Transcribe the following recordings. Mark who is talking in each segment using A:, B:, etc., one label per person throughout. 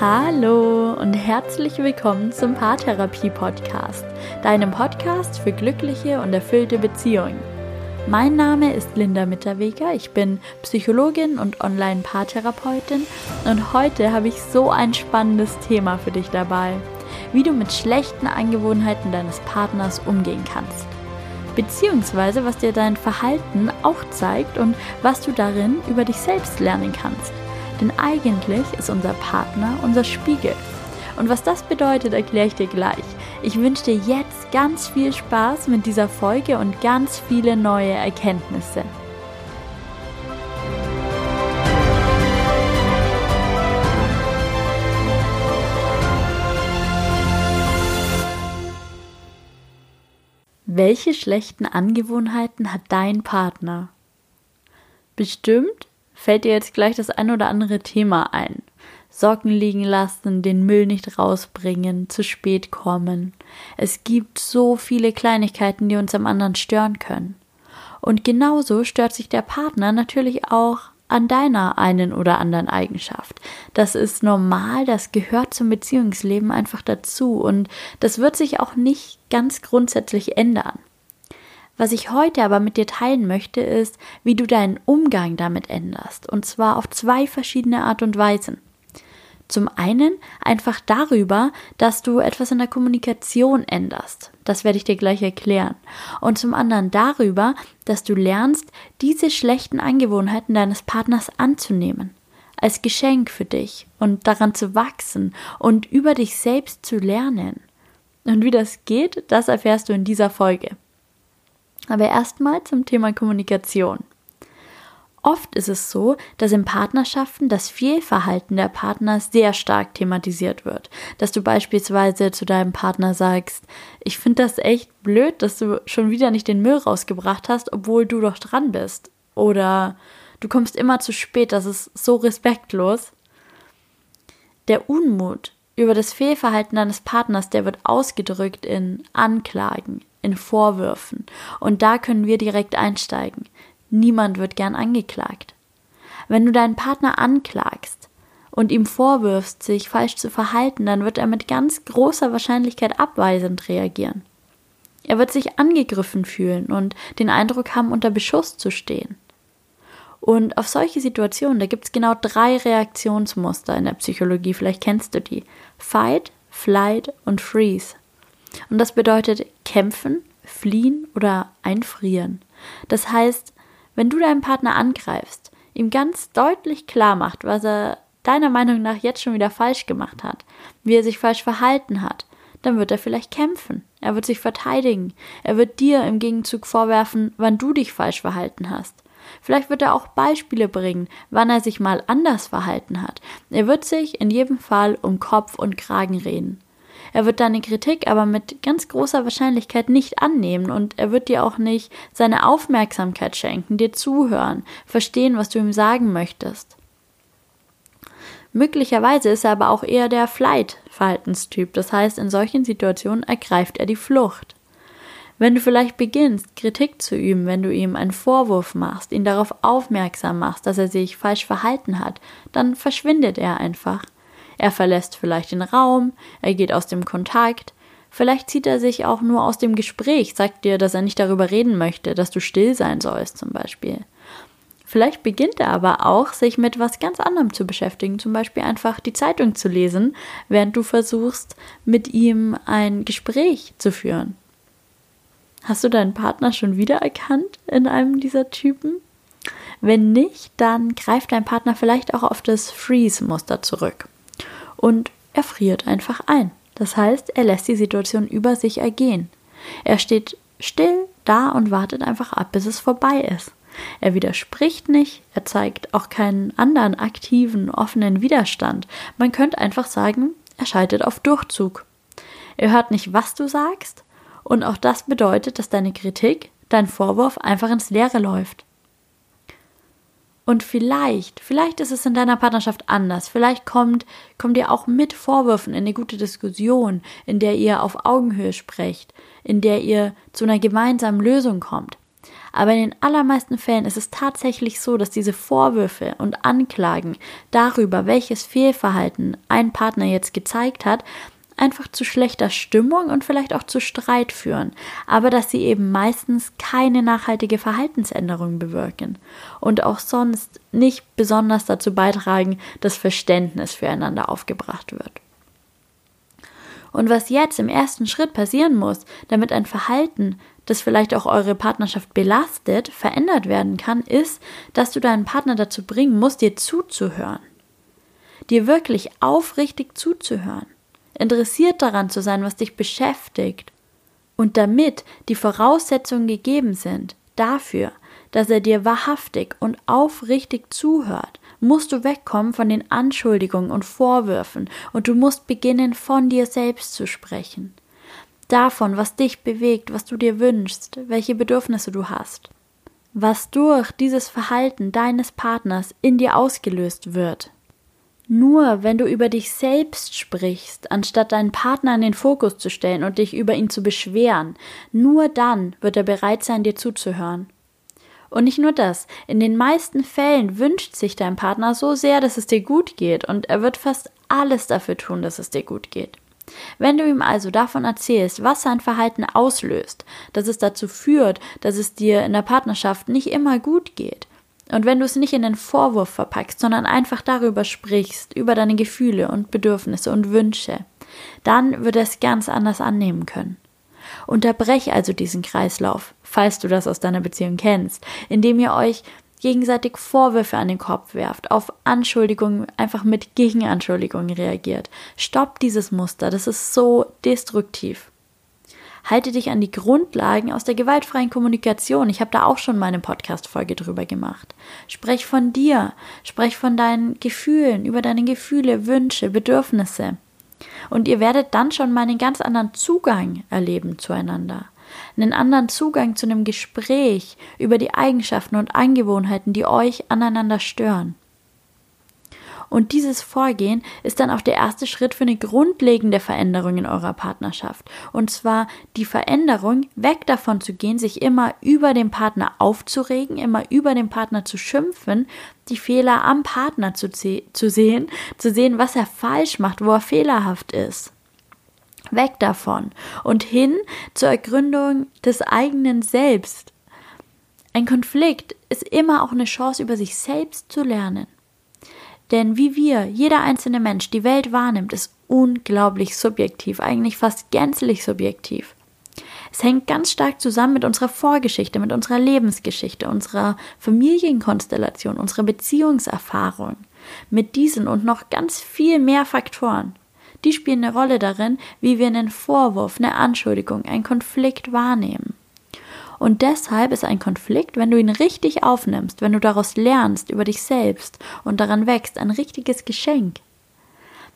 A: Hallo und herzlich willkommen zum Paartherapie Podcast, deinem Podcast für glückliche und erfüllte Beziehungen. Mein Name ist Linda Mitterweger, ich bin Psychologin und Online-Paartherapeutin und heute habe ich so ein spannendes Thema für dich dabei, wie du mit schlechten Angewohnheiten deines Partners umgehen kannst. Beziehungsweise was dir dein Verhalten auch zeigt und was du darin über dich selbst lernen kannst. Denn eigentlich ist unser Partner unser Spiegel. Und was das bedeutet, erkläre ich dir gleich. Ich wünsche dir jetzt ganz viel Spaß mit dieser Folge und ganz viele neue Erkenntnisse. Welche schlechten Angewohnheiten hat dein Partner? Bestimmt fällt dir jetzt gleich das ein oder andere Thema ein. Socken liegen lassen, den Müll nicht rausbringen, zu spät kommen. Es gibt so viele Kleinigkeiten, die uns am anderen stören können. Und genauso stört sich der Partner natürlich auch an deiner einen oder anderen Eigenschaft. Das ist normal, das gehört zum Beziehungsleben einfach dazu und das wird sich auch nicht ganz grundsätzlich ändern. Was ich heute aber mit dir teilen möchte, ist, wie du deinen Umgang damit änderst. Und zwar auf zwei verschiedene Art und Weisen. Zum einen einfach darüber, dass du etwas in der Kommunikation änderst. Das werde ich dir gleich erklären. Und zum anderen darüber, dass du lernst, diese schlechten Angewohnheiten deines Partners anzunehmen. Als Geschenk für dich und daran zu wachsen und über dich selbst zu lernen. Und wie das geht, das erfährst du in dieser Folge. Aber erstmal zum Thema Kommunikation. Oft ist es so, dass in Partnerschaften das Fehlverhalten der Partner sehr stark thematisiert wird. Dass du beispielsweise zu deinem Partner sagst, ich finde das echt blöd, dass du schon wieder nicht den Müll rausgebracht hast, obwohl du doch dran bist. Oder du kommst immer zu spät, das ist so respektlos. Der Unmut über das Fehlverhalten deines Partners, der wird ausgedrückt in Anklagen, in Vorwürfen. Und da können wir direkt einsteigen. Niemand wird gern angeklagt. Wenn du deinen Partner anklagst und ihm vorwirfst, sich falsch zu verhalten, dann wird er mit ganz großer Wahrscheinlichkeit abweisend reagieren. Er wird sich angegriffen fühlen und den Eindruck haben, unter Beschuss zu stehen. Und auf solche Situationen, da gibt es genau drei Reaktionsmuster in der Psychologie, vielleicht kennst du die. Fight, Flight und Freeze. Und das bedeutet kämpfen, fliehen oder einfrieren. Das heißt, wenn du deinen Partner angreifst, ihm ganz deutlich klar macht, was er deiner Meinung nach jetzt schon wieder falsch gemacht hat, wie er sich falsch verhalten hat, dann wird er vielleicht kämpfen. Er wird sich verteidigen. Er wird dir im Gegenzug vorwerfen, wann du dich falsch verhalten hast. Vielleicht wird er auch Beispiele bringen, wann er sich mal anders verhalten hat. Er wird sich in jedem Fall um Kopf und Kragen reden. Er wird deine Kritik aber mit ganz großer Wahrscheinlichkeit nicht annehmen und er wird dir auch nicht seine Aufmerksamkeit schenken, dir zuhören, verstehen, was du ihm sagen möchtest. Möglicherweise ist er aber auch eher der Flight-Verhaltenstyp, das heißt, in solchen Situationen ergreift er die Flucht. Wenn du vielleicht beginnst, Kritik zu üben, wenn du ihm einen Vorwurf machst, ihn darauf aufmerksam machst, dass er sich falsch verhalten hat, dann verschwindet er einfach. Er verlässt vielleicht den Raum, er geht aus dem Kontakt, vielleicht zieht er sich auch nur aus dem Gespräch, sagt dir, dass er nicht darüber reden möchte, dass du still sein sollst zum Beispiel. Vielleicht beginnt er aber auch, sich mit was ganz anderem zu beschäftigen, zum Beispiel einfach die Zeitung zu lesen, während du versuchst, mit ihm ein Gespräch zu führen. Hast du deinen Partner schon wiedererkannt in einem dieser Typen? Wenn nicht, dann greift dein Partner vielleicht auch auf das Freeze-Muster zurück und er friert einfach ein. Das heißt, er lässt die Situation über sich ergehen. Er steht still da und wartet einfach ab, bis es vorbei ist. Er widerspricht nicht, er zeigt auch keinen anderen aktiven, offenen Widerstand. Man könnte einfach sagen, er schaltet auf Durchzug. Er hört nicht, was du sagst, und auch das bedeutet, dass deine Kritik, dein Vorwurf einfach ins Leere läuft. Und vielleicht, vielleicht ist es in deiner Partnerschaft anders. Vielleicht kommt, kommt ihr auch mit Vorwürfen in eine gute Diskussion, in der ihr auf Augenhöhe sprecht, in der ihr zu einer gemeinsamen Lösung kommt. Aber in den allermeisten Fällen ist es tatsächlich so, dass diese Vorwürfe und Anklagen darüber, welches Fehlverhalten ein Partner jetzt gezeigt hat, einfach zu schlechter Stimmung und vielleicht auch zu Streit führen, aber dass sie eben meistens keine nachhaltige Verhaltensänderung bewirken und auch sonst nicht besonders dazu beitragen, dass Verständnis füreinander aufgebracht wird. Und was jetzt im ersten Schritt passieren muss, damit ein Verhalten, das vielleicht auch eure Partnerschaft belastet, verändert werden kann, ist, dass du deinen Partner dazu bringen musst, dir zuzuhören. Dir wirklich aufrichtig zuzuhören. Interessiert daran zu sein, was dich beschäftigt. Und damit die Voraussetzungen gegeben sind dafür, dass er dir wahrhaftig und aufrichtig zuhört, musst du wegkommen von den Anschuldigungen und Vorwürfen und du musst beginnen, von dir selbst zu sprechen. Davon, was dich bewegt, was du dir wünschst, welche Bedürfnisse du hast. Was durch dieses Verhalten deines Partners in dir ausgelöst wird. Nur wenn du über dich selbst sprichst, anstatt deinen Partner in den Fokus zu stellen und dich über ihn zu beschweren, nur dann wird er bereit sein, dir zuzuhören. Und nicht nur das, in den meisten Fällen wünscht sich dein Partner so sehr, dass es dir gut geht, und er wird fast alles dafür tun, dass es dir gut geht. Wenn du ihm also davon erzählst, was sein Verhalten auslöst, dass es dazu führt, dass es dir in der Partnerschaft nicht immer gut geht, und wenn du es nicht in den Vorwurf verpackst, sondern einfach darüber sprichst, über deine Gefühle und Bedürfnisse und Wünsche, dann wird er es ganz anders annehmen können. Unterbrech also diesen Kreislauf, falls du das aus deiner Beziehung kennst, indem ihr euch gegenseitig Vorwürfe an den Kopf werft, auf Anschuldigungen einfach mit Gegenanschuldigungen reagiert. Stopp dieses Muster, das ist so destruktiv. Halte dich an die Grundlagen aus der gewaltfreien Kommunikation. Ich habe da auch schon meine Podcast-Folge drüber gemacht. Sprech von dir, sprech von deinen Gefühlen, über deine Gefühle, Wünsche, Bedürfnisse. Und ihr werdet dann schon mal einen ganz anderen Zugang erleben zueinander. Einen anderen Zugang zu einem Gespräch über die Eigenschaften und Angewohnheiten, die euch aneinander stören. Und dieses Vorgehen ist dann auch der erste Schritt für eine grundlegende Veränderung in eurer Partnerschaft. Und zwar die Veränderung, weg davon zu gehen, sich immer über den Partner aufzuregen, immer über den Partner zu schimpfen, die Fehler am Partner zu, zu sehen, zu sehen, was er falsch macht, wo er fehlerhaft ist. Weg davon und hin zur Ergründung des eigenen Selbst. Ein Konflikt ist immer auch eine Chance, über sich selbst zu lernen. Denn wie wir, jeder einzelne Mensch, die Welt wahrnimmt, ist unglaublich subjektiv, eigentlich fast gänzlich subjektiv. Es hängt ganz stark zusammen mit unserer Vorgeschichte, mit unserer Lebensgeschichte, unserer Familienkonstellation, unserer Beziehungserfahrung. Mit diesen und noch ganz viel mehr Faktoren. Die spielen eine Rolle darin, wie wir einen Vorwurf, eine Anschuldigung, einen Konflikt wahrnehmen. Und deshalb ist ein Konflikt, wenn du ihn richtig aufnimmst, wenn du daraus lernst über dich selbst und daran wächst, ein richtiges Geschenk.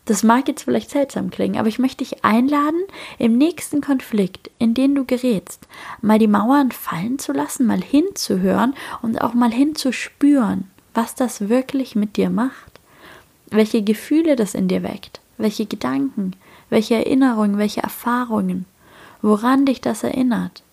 A: Das mag jetzt vielleicht seltsam klingen, aber ich möchte dich einladen, im nächsten Konflikt, in den du gerätst, mal die Mauern fallen zu lassen, mal hinzuhören und auch mal hinzuspüren, was das wirklich mit dir macht, welche Gefühle das in dir weckt, welche Gedanken, welche Erinnerungen, welche Erfahrungen, woran dich das erinnert.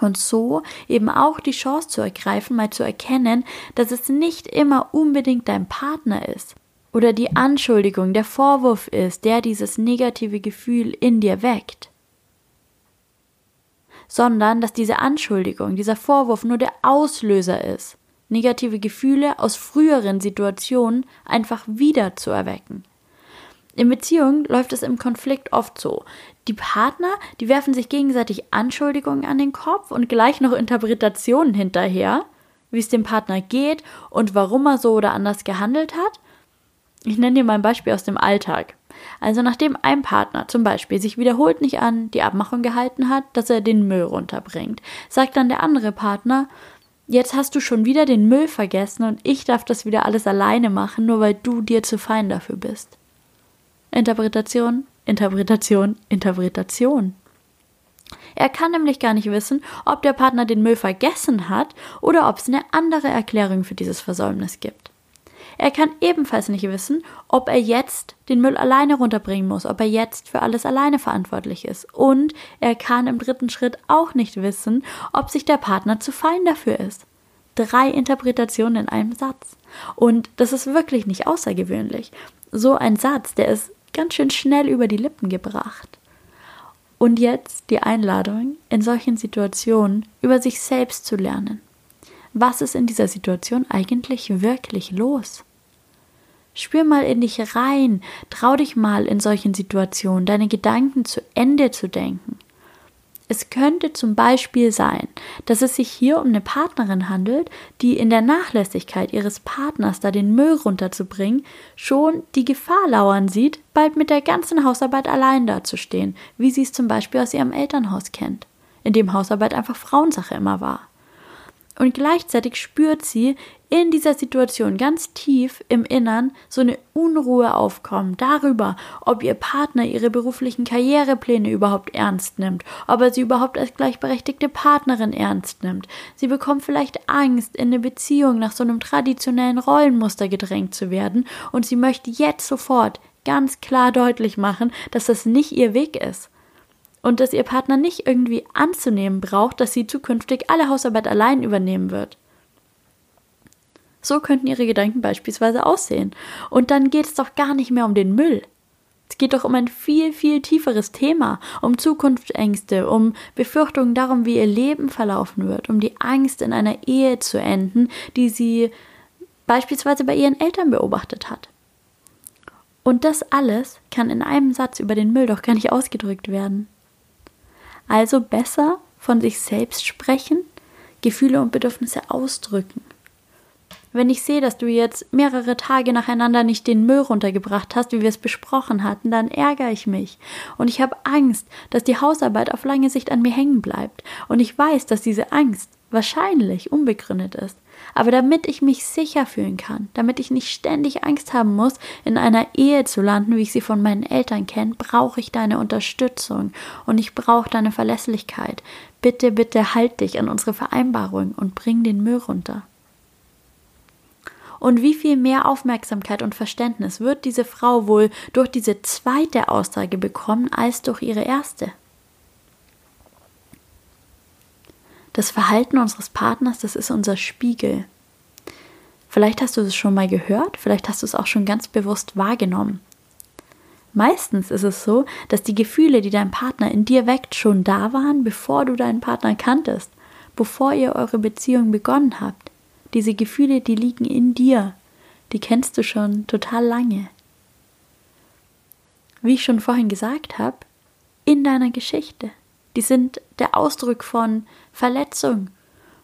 A: Und so eben auch die Chance zu ergreifen, mal zu erkennen, dass es nicht immer unbedingt dein Partner ist oder die Anschuldigung, der Vorwurf ist, der dieses negative Gefühl in dir weckt, sondern dass diese Anschuldigung, dieser Vorwurf nur der Auslöser ist, negative Gefühle aus früheren Situationen einfach wieder zu erwecken. In Beziehungen läuft es im Konflikt oft so. Die Partner, die werfen sich gegenseitig Anschuldigungen an den Kopf und gleich noch Interpretationen hinterher, wie es dem Partner geht und warum er so oder anders gehandelt hat. Ich nenne dir mal ein Beispiel aus dem Alltag. Also nachdem ein Partner zum Beispiel sich wiederholt nicht an die Abmachung gehalten hat, dass er den Müll runterbringt, sagt dann der andere Partner, jetzt hast du schon wieder den Müll vergessen und ich darf das wieder alles alleine machen, nur weil du dir zu fein dafür bist. Interpretation, Interpretation, Interpretation. Er kann nämlich gar nicht wissen, ob der Partner den Müll vergessen hat oder ob es eine andere Erklärung für dieses Versäumnis gibt. Er kann ebenfalls nicht wissen, ob er jetzt den Müll alleine runterbringen muss, ob er jetzt für alles alleine verantwortlich ist. Und er kann im dritten Schritt auch nicht wissen, ob sich der Partner zu fein dafür ist. Drei Interpretationen in einem Satz. Und das ist wirklich nicht außergewöhnlich. So ein Satz, der ist ganz schön schnell über die Lippen gebracht. Und jetzt die Einladung, in solchen Situationen über sich selbst zu lernen. Was ist in dieser Situation eigentlich wirklich los? Spür mal in dich rein, trau dich mal in solchen Situationen, deine Gedanken zu Ende zu denken. Es könnte zum Beispiel sein, dass es sich hier um eine Partnerin handelt, die in der Nachlässigkeit ihres Partners, da den Müll runterzubringen, schon die Gefahr lauern sieht, bald mit der ganzen Hausarbeit allein dazustehen, wie sie es zum Beispiel aus ihrem Elternhaus kennt, in dem Hausarbeit einfach Frauensache immer war. Und gleichzeitig spürt sie in dieser Situation ganz tief im Innern so eine Unruhe aufkommen darüber, ob ihr Partner ihre beruflichen Karrierepläne überhaupt ernst nimmt, ob er sie überhaupt als gleichberechtigte Partnerin ernst nimmt. Sie bekommt vielleicht Angst, in eine Beziehung nach so einem traditionellen Rollenmuster gedrängt zu werden und sie möchte jetzt sofort ganz klar deutlich machen, dass das nicht ihr Weg ist und dass ihr Partner nicht irgendwie anzunehmen braucht, dass sie zukünftig alle Hausarbeit allein übernehmen wird. So könnten ihre Gedanken beispielsweise aussehen. Und dann geht es doch gar nicht mehr um den Müll. Es geht doch um ein viel, viel tieferes Thema, um Zukunftsängste, um Befürchtungen darum, wie ihr Leben verlaufen wird, um die Angst, in einer Ehe zu enden, die sie beispielsweise bei ihren Eltern beobachtet hat. Und das alles kann in einem Satz über den Müll doch gar nicht ausgedrückt werden. Also besser von sich selbst sprechen, Gefühle und Bedürfnisse ausdrücken. Wenn ich sehe, dass du jetzt mehrere Tage nacheinander nicht den Müll runtergebracht hast, wie wir es besprochen hatten, dann ärgere ich mich. Und ich habe Angst, dass die Hausarbeit auf lange Sicht an mir hängen bleibt. Und ich weiß, dass diese Angst wahrscheinlich unbegründet ist. Aber damit ich mich sicher fühlen kann, damit ich nicht ständig Angst haben muss, in einer Ehe zu landen, wie ich sie von meinen Eltern kenne, brauche ich deine Unterstützung und ich brauche deine Verlässlichkeit. Bitte, bitte halt dich an unsere Vereinbarung und bring den Müll runter. Und wie viel mehr Aufmerksamkeit und Verständnis wird diese Frau wohl durch diese zweite Aussage bekommen als durch ihre erste? Das Verhalten unseres Partners, das ist unser Spiegel. Vielleicht hast du es schon mal gehört, vielleicht hast du es auch schon ganz bewusst wahrgenommen. Meistens ist es so, dass die Gefühle, die dein Partner in dir weckt, schon da waren, bevor du deinen Partner kanntest, bevor ihr eure Beziehung begonnen habt. Diese Gefühle, die liegen in dir, die kennst du schon total lange. Wie ich schon vorhin gesagt habe, in deiner Geschichte. Die sind der Ausdruck von Verletzung,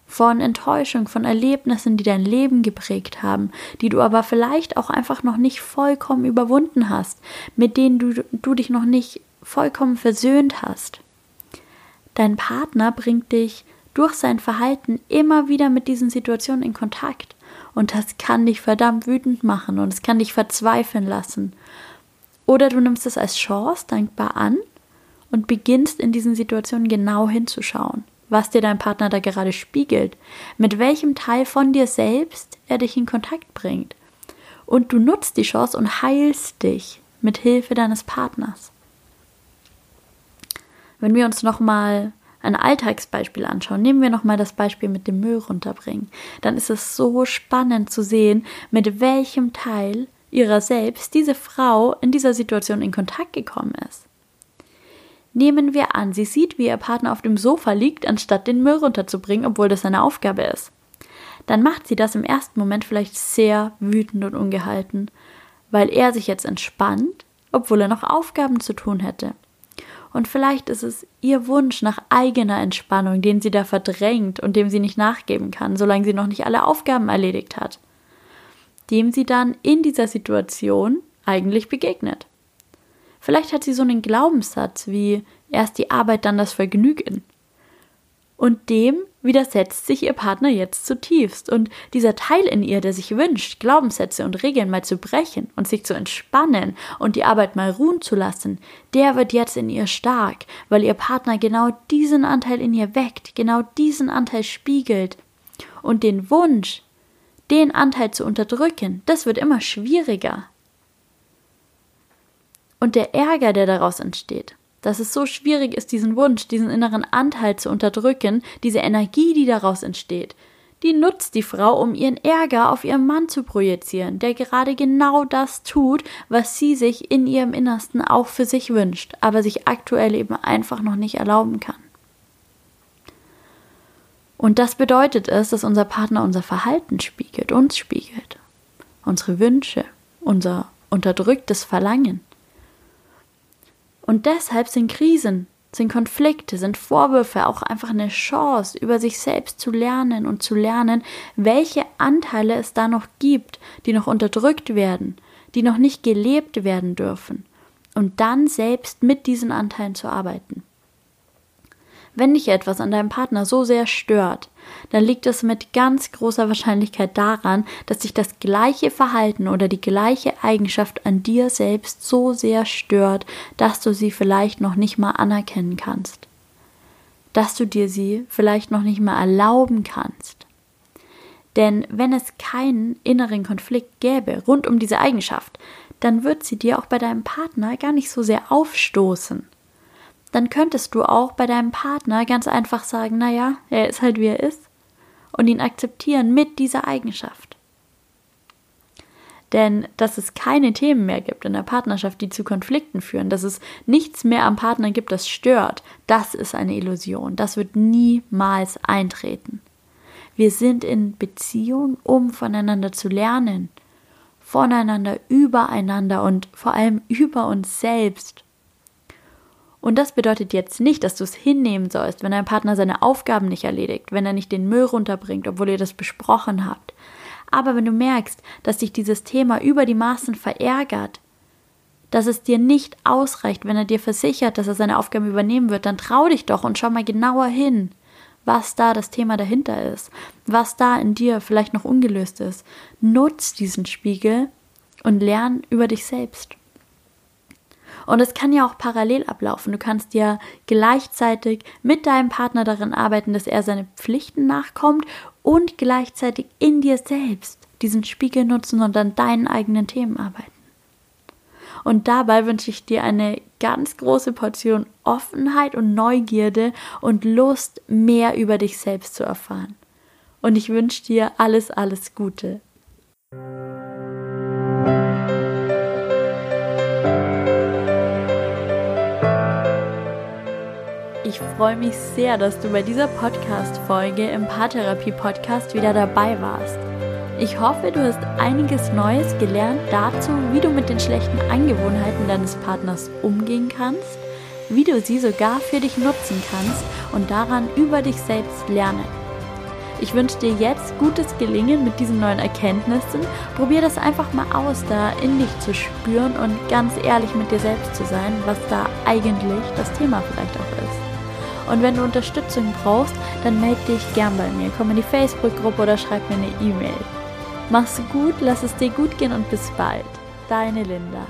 A: von Enttäuschung, von Erlebnissen, die dein Leben geprägt haben, die du aber vielleicht auch einfach noch nicht vollkommen überwunden hast, mit denen du, du dich noch nicht vollkommen versöhnt hast. Dein Partner bringt dich durch sein Verhalten immer wieder mit diesen Situationen in Kontakt. Und das kann dich verdammt wütend machen und es kann dich verzweifeln lassen. Oder du nimmst es als Chance dankbar an und beginnst in diesen Situationen genau hinzuschauen, was dir dein Partner da gerade spiegelt, mit welchem Teil von dir selbst er dich in Kontakt bringt. Und du nutzt die Chance und heilst dich mit Hilfe deines Partners. Wenn wir uns nochmal ein Alltagsbeispiel anschauen, nehmen wir nochmal das Beispiel mit dem Müll runterbringen, dann ist es so spannend zu sehen, mit welchem Teil ihrer selbst diese Frau in dieser Situation in Kontakt gekommen ist. Nehmen wir an, sie sieht, wie ihr Partner auf dem Sofa liegt, anstatt den Müll runterzubringen, obwohl das seine Aufgabe ist. Dann macht sie das im ersten Moment vielleicht sehr wütend und ungehalten, weil er sich jetzt entspannt, obwohl er noch Aufgaben zu tun hätte. Und vielleicht ist es ihr Wunsch nach eigener Entspannung, den sie da verdrängt und dem sie nicht nachgeben kann, solange sie noch nicht alle Aufgaben erledigt hat, dem sie dann in dieser Situation eigentlich begegnet. Vielleicht hat sie so einen Glaubenssatz wie erst die Arbeit, dann das Vergnügen. Und dem widersetzt sich ihr Partner jetzt zutiefst. Und dieser Teil in ihr, der sich wünscht, Glaubenssätze und Regeln mal zu brechen und sich zu entspannen und die Arbeit mal ruhen zu lassen, der wird jetzt in ihr stark, weil ihr Partner genau diesen Anteil in ihr weckt, genau diesen Anteil spiegelt. Und den Wunsch, den Anteil zu unterdrücken, das wird immer schwieriger. Und der Ärger, der daraus entsteht, dass es so schwierig ist, diesen Wunsch, diesen inneren Anteil zu unterdrücken, diese Energie, die daraus entsteht, die nutzt die Frau, um ihren Ärger auf ihren Mann zu projizieren, der gerade genau das tut, was sie sich in ihrem Innersten auch für sich wünscht, aber sich aktuell eben einfach noch nicht erlauben kann. Und das bedeutet es, dass unser Partner unser Verhalten spiegelt, uns spiegelt, unsere Wünsche, unser unterdrücktes Verlangen. Und deshalb sind Krisen, sind Konflikte, sind Vorwürfe auch einfach eine Chance, über sich selbst zu lernen und zu lernen, welche Anteile es da noch gibt, die noch unterdrückt werden, die noch nicht gelebt werden dürfen. Und dann selbst mit diesen Anteilen zu arbeiten. Wenn dich etwas an deinem Partner so sehr stört, dann liegt es mit ganz großer Wahrscheinlichkeit daran, dass dich das gleiche Verhalten oder die gleiche Eigenschaft an dir selbst so sehr stört, dass du sie vielleicht noch nicht mal anerkennen kannst. Dass du dir sie vielleicht noch nicht mal erlauben kannst. Denn wenn es keinen inneren Konflikt gäbe rund um diese Eigenschaft, dann wird sie dir auch bei deinem Partner gar nicht so sehr aufstoßen dann könntest du auch bei deinem Partner ganz einfach sagen, naja, er ist halt wie er ist und ihn akzeptieren mit dieser Eigenschaft. Denn dass es keine Themen mehr gibt in der Partnerschaft, die zu Konflikten führen, dass es nichts mehr am Partner gibt, das stört, das ist eine Illusion. Das wird niemals eintreten. Wir sind in Beziehung, um voneinander zu lernen, voneinander, übereinander und vor allem über uns selbst und das bedeutet jetzt nicht, dass du es hinnehmen sollst, wenn dein Partner seine Aufgaben nicht erledigt, wenn er nicht den Müll runterbringt, obwohl ihr das besprochen habt. Aber wenn du merkst, dass dich dieses Thema über die Maßen verärgert, dass es dir nicht ausreicht, wenn er dir versichert, dass er seine Aufgaben übernehmen wird, dann trau dich doch und schau mal genauer hin, was da das Thema dahinter ist, was da in dir vielleicht noch ungelöst ist. Nutz diesen Spiegel und lern über dich selbst. Und es kann ja auch parallel ablaufen. Du kannst ja gleichzeitig mit deinem Partner darin arbeiten, dass er seine Pflichten nachkommt und gleichzeitig in dir selbst diesen Spiegel nutzen und an deinen eigenen Themen arbeiten. Und dabei wünsche ich dir eine ganz große Portion Offenheit und Neugierde und Lust, mehr über dich selbst zu erfahren. Und ich wünsche dir alles, alles Gute. Ich freue mich sehr, dass du bei dieser Podcast-Folge im Paartherapie-Podcast wieder dabei warst. Ich hoffe, du hast einiges Neues gelernt dazu, wie du mit den schlechten Angewohnheiten deines Partners umgehen kannst, wie du sie sogar für dich nutzen kannst und daran über dich selbst lernen. Ich wünsche dir jetzt gutes Gelingen mit diesen neuen Erkenntnissen. Probier das einfach mal aus, da in dich zu spüren und ganz ehrlich mit dir selbst zu sein, was da eigentlich das Thema vielleicht auch ist. Und wenn du Unterstützung brauchst, dann melde dich gern bei mir. Komm in die Facebook-Gruppe oder schreib mir eine E-Mail. Mach's gut, lass es dir gut gehen und bis bald. Deine Linda.